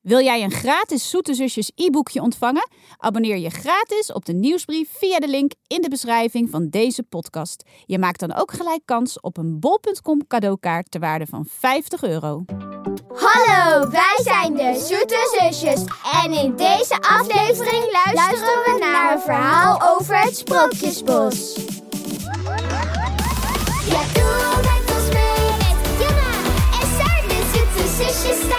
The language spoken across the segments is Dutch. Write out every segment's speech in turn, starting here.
Wil jij een gratis Zoete Zusjes e-boekje ontvangen? Abonneer je gratis op de nieuwsbrief via de link in de beschrijving van deze podcast. Je maakt dan ook gelijk kans op een bol.com cadeaukaart ter waarde van 50 euro. Hallo, wij zijn de Zoete Zusjes. En in deze aflevering luisteren we naar een verhaal over het Sprookjesbos. Ja, doe met ons mee met Jana en Saar. De Zoete Zusjes.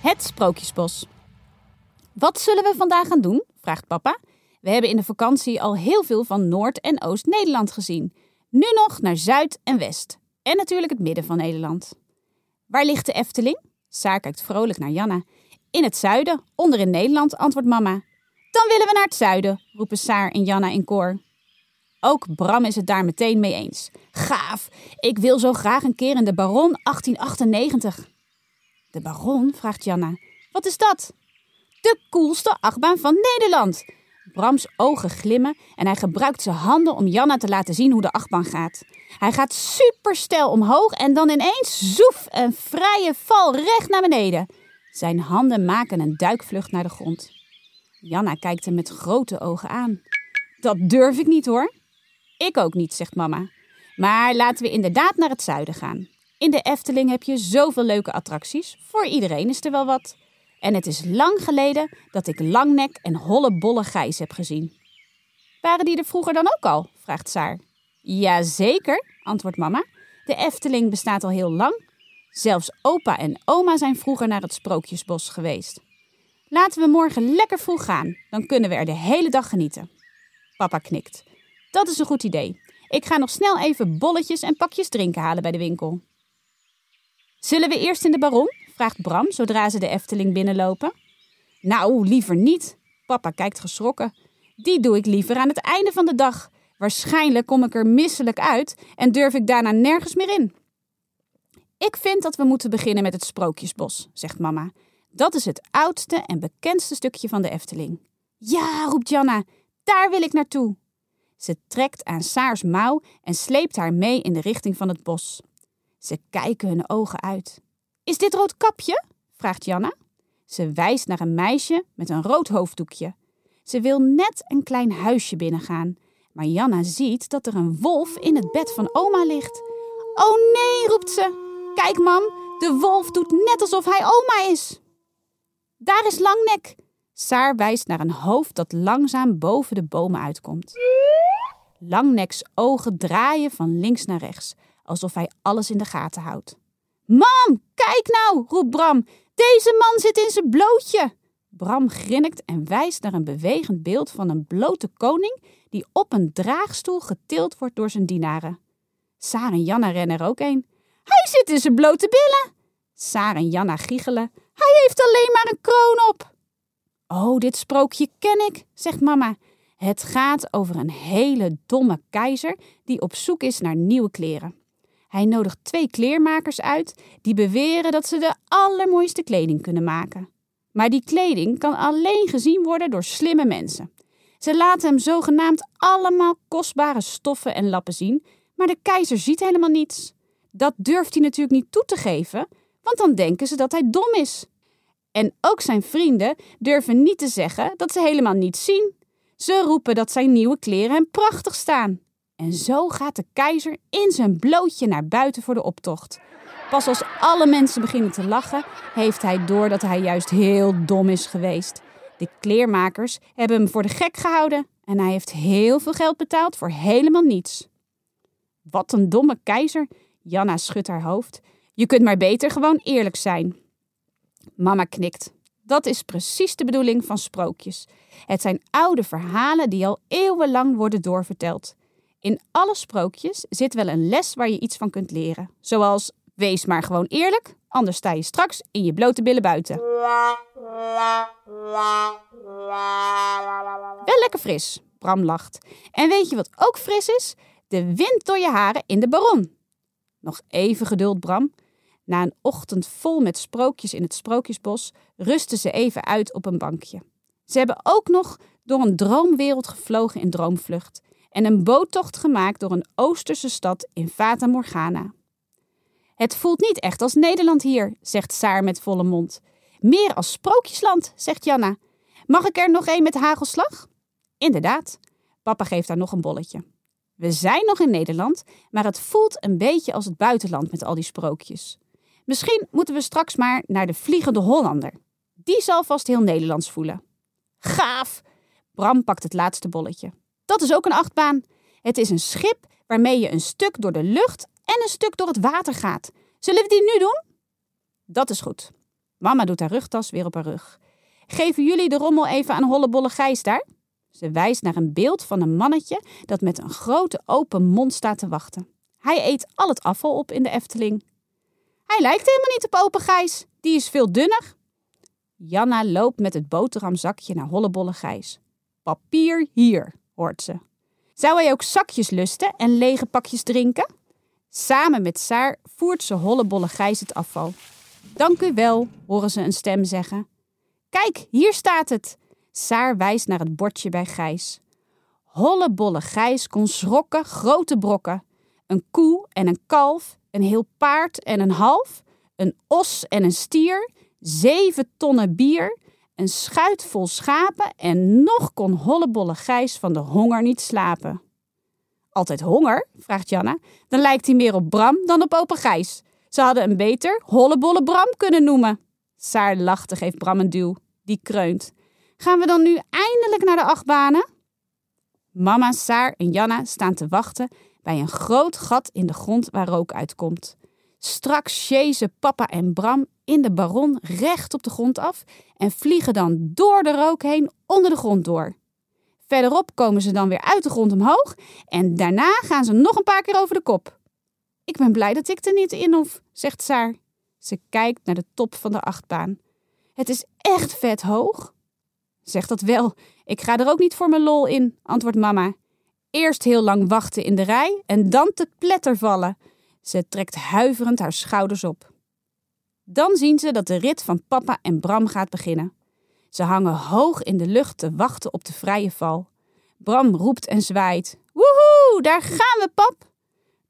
Het Sprookjesbos. Wat zullen we vandaag gaan doen? vraagt papa. We hebben in de vakantie al heel veel van Noord- en Oost-Nederland gezien. Nu nog naar Zuid en West. En natuurlijk het midden van Nederland. Waar ligt de Efteling? Saar kijkt vrolijk naar Janna. In het zuiden, onder in Nederland, antwoordt mama. Dan willen we naar het zuiden, roepen Saar en Janna in koor. Ook Bram is het daar meteen mee eens. Gaaf, ik wil zo graag een keer in de Baron 1898. De Baron, vraagt Janna. Wat is dat? De coolste achtbaan van Nederland. Brams ogen glimmen en hij gebruikt zijn handen om Janna te laten zien hoe de achtbaan gaat. Hij gaat superstel omhoog en dan ineens zoef een vrije val recht naar beneden. Zijn handen maken een duikvlucht naar de grond. Janna kijkt hem met grote ogen aan. Dat durf ik niet hoor. Ik ook niet, zegt mama. Maar laten we inderdaad naar het zuiden gaan. In de Efteling heb je zoveel leuke attracties. Voor iedereen is er wel wat. En het is lang geleden dat ik Langnek en Hollebolle Gijs heb gezien. Waren die er vroeger dan ook al? vraagt Saar. Jazeker, antwoordt mama. De Efteling bestaat al heel lang. Zelfs opa en oma zijn vroeger naar het Sprookjesbos geweest. Laten we morgen lekker vroeg gaan, dan kunnen we er de hele dag genieten. Papa knikt. Dat is een goed idee. Ik ga nog snel even bolletjes en pakjes drinken halen bij de winkel. Zullen we eerst in de Baron? vraagt Bram zodra ze de Efteling binnenlopen. Nou, liever niet. Papa kijkt geschrokken. Die doe ik liever aan het einde van de dag. Waarschijnlijk kom ik er misselijk uit en durf ik daarna nergens meer in. Ik vind dat we moeten beginnen met het Sprookjesbos, zegt mama. Dat is het oudste en bekendste stukje van de Efteling. Ja, roept Janna, daar wil ik naartoe. Ze trekt aan Saars mouw en sleept haar mee in de richting van het bos. Ze kijken hun ogen uit. Is dit Roodkapje? vraagt Janna. Ze wijst naar een meisje met een rood hoofddoekje. Ze wil net een klein huisje binnengaan, maar Janna ziet dat er een wolf in het bed van oma ligt. Oh nee, roept ze. Kijk, mam, de wolf doet net alsof hij oma is. Daar is Langnek. Saar wijst naar een hoofd dat langzaam boven de bomen uitkomt. Langneks ogen draaien van links naar rechts, alsof hij alles in de gaten houdt. Mam, kijk nou, roept Bram. Deze man zit in zijn blootje. Bram grinnikt en wijst naar een bewegend beeld van een blote koning die op een draagstoel getild wordt door zijn dienaren. Saar en Janna rennen er ook een. Hij zit in zijn blote billen. Saar en Janna giechelen. Hij heeft alleen maar een kroon op. Oh, dit sprookje ken ik, zegt mama. Het gaat over een hele domme keizer die op zoek is naar nieuwe kleren. Hij nodigt twee kleermakers uit die beweren dat ze de allermooiste kleding kunnen maken. Maar die kleding kan alleen gezien worden door slimme mensen. Ze laten hem zogenaamd allemaal kostbare stoffen en lappen zien, maar de keizer ziet helemaal niets. Dat durft hij natuurlijk niet toe te geven, want dan denken ze dat hij dom is. En ook zijn vrienden durven niet te zeggen dat ze helemaal niets zien. Ze roepen dat zijn nieuwe kleren hem prachtig staan. En zo gaat de keizer in zijn blootje naar buiten voor de optocht. Pas als alle mensen beginnen te lachen, heeft hij door dat hij juist heel dom is geweest. De kleermakers hebben hem voor de gek gehouden en hij heeft heel veel geld betaald voor helemaal niets. Wat een domme keizer, Janna schudt haar hoofd. Je kunt maar beter gewoon eerlijk zijn. Mama knikt. Dat is precies de bedoeling van sprookjes. Het zijn oude verhalen die al eeuwenlang worden doorverteld. In alle sprookjes zit wel een les waar je iets van kunt leren. Zoals wees maar gewoon eerlijk, anders sta je straks in je blote billen buiten. Wel lekker fris, Bram lacht. En weet je wat ook fris is? De wind door je haren in de baron. Nog even geduld, Bram. Na een ochtend vol met sprookjes in het sprookjesbos rusten ze even uit op een bankje. Ze hebben ook nog door een droomwereld gevlogen in droomvlucht en een boottocht gemaakt door een Oosterse stad in Fata Morgana. Het voelt niet echt als Nederland hier, zegt Saar met volle mond. Meer als sprookjesland, zegt Janna. Mag ik er nog een met hagelslag? Inderdaad. Papa geeft haar nog een bolletje. We zijn nog in Nederland, maar het voelt een beetje als het buitenland met al die sprookjes. Misschien moeten we straks maar naar de Vliegende Hollander. Die zal vast heel Nederlands voelen. Gaaf! Bram pakt het laatste bolletje. Dat is ook een achtbaan. Het is een schip waarmee je een stuk door de lucht en een stuk door het water gaat. Zullen we die nu doen? Dat is goed. Mama doet haar rugtas weer op haar rug. Geven jullie de rommel even aan Hollebolle Gijs daar? Ze wijst naar een beeld van een mannetje dat met een grote open mond staat te wachten. Hij eet al het afval op in de Efteling. Hij lijkt helemaal niet op open Gijs. Die is veel dunner. Janna loopt met het boterhamzakje naar Hollebolle Gijs. Papier hier, hoort ze. Zou hij ook zakjes lusten en lege pakjes drinken? Samen met Saar voert ze Hollebolle Gijs het afval. Dank u wel, horen ze een stem zeggen. Kijk, hier staat het. Saar wijst naar het bordje bij Gijs. Hollebolle Gijs kon schrokken grote brokken. Een koe en een kalf, een heel paard en een half, een os en een stier, zeven tonnen bier, een schuit vol schapen en nog kon Hollebolle Gijs van de honger niet slapen. Altijd honger? vraagt Janna. Dan lijkt hij meer op Bram dan op open Gijs. Ze hadden hem beter Hollebolle Bram kunnen noemen. Saar lachte geeft Bram een duw. Die kreunt. Gaan we dan nu eindelijk naar de achtbanen? Mama, Saar en Janna staan te wachten bij een groot gat in de grond waar rook uitkomt. Straks chasen papa en Bram in de baron recht op de grond af en vliegen dan door de rook heen onder de grond door. Verderop komen ze dan weer uit de grond omhoog en daarna gaan ze nog een paar keer over de kop. Ik ben blij dat ik er niet in hoef, zegt Saar. Ze kijkt naar de top van de achtbaan. Het is echt vet hoog. Zeg dat wel, ik ga er ook niet voor mijn lol in, antwoordt mama. Eerst heel lang wachten in de rij en dan te pletter vallen. Ze trekt huiverend haar schouders op. Dan zien ze dat de rit van papa en Bram gaat beginnen. Ze hangen hoog in de lucht te wachten op de vrije val. Bram roept en zwaait. Woehoe, daar gaan we, pap!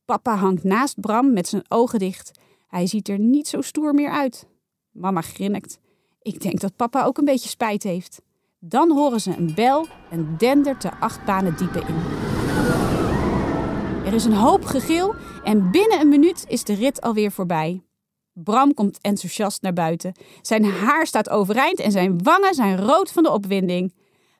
Papa hangt naast Bram met zijn ogen dicht. Hij ziet er niet zo stoer meer uit. Mama grinnikt. Ik denk dat papa ook een beetje spijt heeft. Dan horen ze een bel en dendert de achtbanen diepen in. Er is een hoop gegil en binnen een minuut is de rit alweer voorbij. Bram komt enthousiast naar buiten. Zijn haar staat overeind en zijn wangen zijn rood van de opwinding.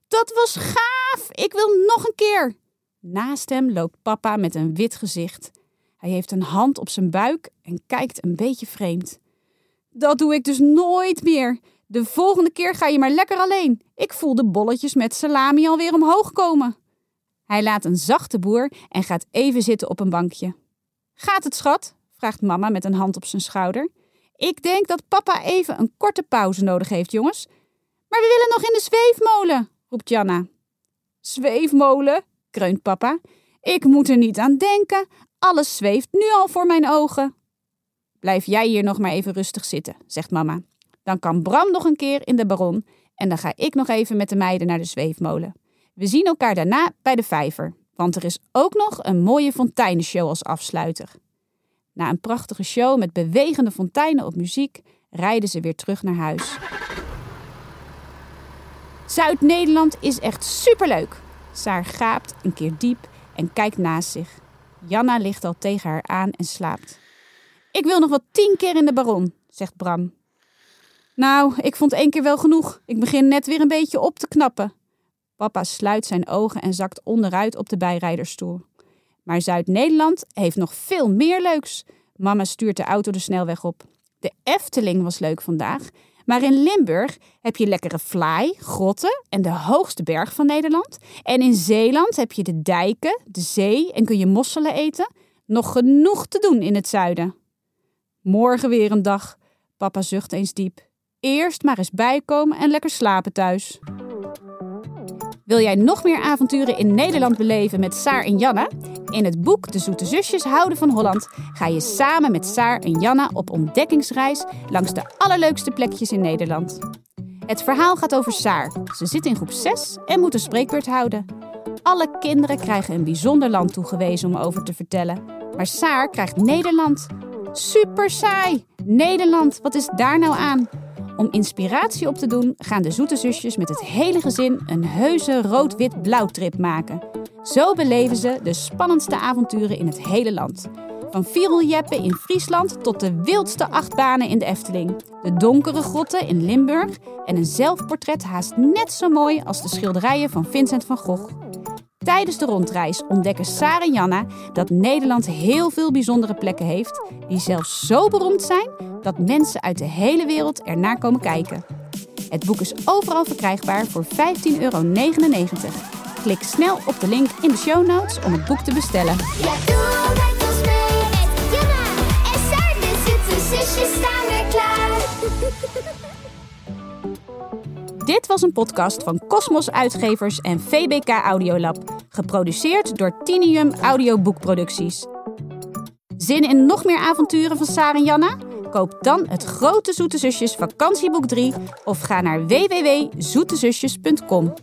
Dat was gaaf! Ik wil nog een keer! Naast hem loopt papa met een wit gezicht. Hij heeft een hand op zijn buik en kijkt een beetje vreemd. Dat doe ik dus nooit meer. De volgende keer ga je maar lekker alleen. Ik voel de bolletjes met salami alweer omhoog komen. Hij laat een zachte boer en gaat even zitten op een bankje. Gaat het, schat? vraagt mama met een hand op zijn schouder. Ik denk dat papa even een korte pauze nodig heeft, jongens. Maar we willen nog in de zweefmolen, roept Janna. Zweefmolen, kreunt papa. Ik moet er niet aan denken. Alles zweeft nu al voor mijn ogen. Blijf jij hier nog maar even rustig zitten, zegt mama. Dan kan Bram nog een keer in de baron en dan ga ik nog even met de meiden naar de zweefmolen. We zien elkaar daarna bij de vijver, want er is ook nog een mooie fonteinenshow als afsluiter. Na een prachtige show met bewegende fonteinen op muziek rijden ze weer terug naar huis. Zuid-Nederland is echt superleuk. Saar gaapt een keer diep en kijkt naast zich. Janna ligt al tegen haar aan en slaapt. Ik wil nog wel tien keer in de baron, zegt Bram. Nou, ik vond één keer wel genoeg. Ik begin net weer een beetje op te knappen. Papa sluit zijn ogen en zakt onderuit op de bijrijdersstoel. Maar Zuid-Nederland heeft nog veel meer leuks. Mama stuurt de auto de snelweg op. De Efteling was leuk vandaag. Maar in Limburg heb je lekkere vlaai, grotten en de hoogste berg van Nederland. En in Zeeland heb je de dijken, de zee en kun je mosselen eten. Nog genoeg te doen in het zuiden. Morgen weer een dag. Papa zucht eens diep. Eerst maar eens bijkomen en lekker slapen thuis. Wil jij nog meer avonturen in Nederland beleven met Saar en Janna? In het boek De Zoete Zusjes houden van Holland ga je samen met Saar en Janna op ontdekkingsreis langs de allerleukste plekjes in Nederland. Het verhaal gaat over Saar. Ze zit in groep 6 en moet een spreekbeurt houden. Alle kinderen krijgen een bijzonder land toegewezen om over te vertellen. Maar Saar krijgt Nederland. Super saai! Nederland, wat is daar nou aan? Om inspiratie op te doen gaan de zoete zusjes met het hele gezin een heuse rood-wit-blauwtrip maken. Zo beleven ze de spannendste avonturen in het hele land. Van viereljeppen in Friesland tot de wildste achtbanen in de Efteling. De donkere grotten in Limburg en een zelfportret haast net zo mooi als de schilderijen van Vincent van Gogh. Tijdens de rondreis ontdekken Sarah en Janna dat Nederland heel veel bijzondere plekken heeft, die zelfs zo beroemd zijn dat mensen uit de hele wereld ernaar komen kijken. Het boek is overal verkrijgbaar voor 15,99 euro. Klik snel op de link in de show notes om het boek te bestellen. Ja, doe mee. Met. Dit was een podcast van Cosmos Uitgevers en VBK Audiolab, geproduceerd door Tinium Audioboekproducties. Zin in nog meer avonturen van Sarah en Janna? Koop dan het Grote Zoete Zusjes vakantieboek 3 of ga naar www.zoetezusjes.com.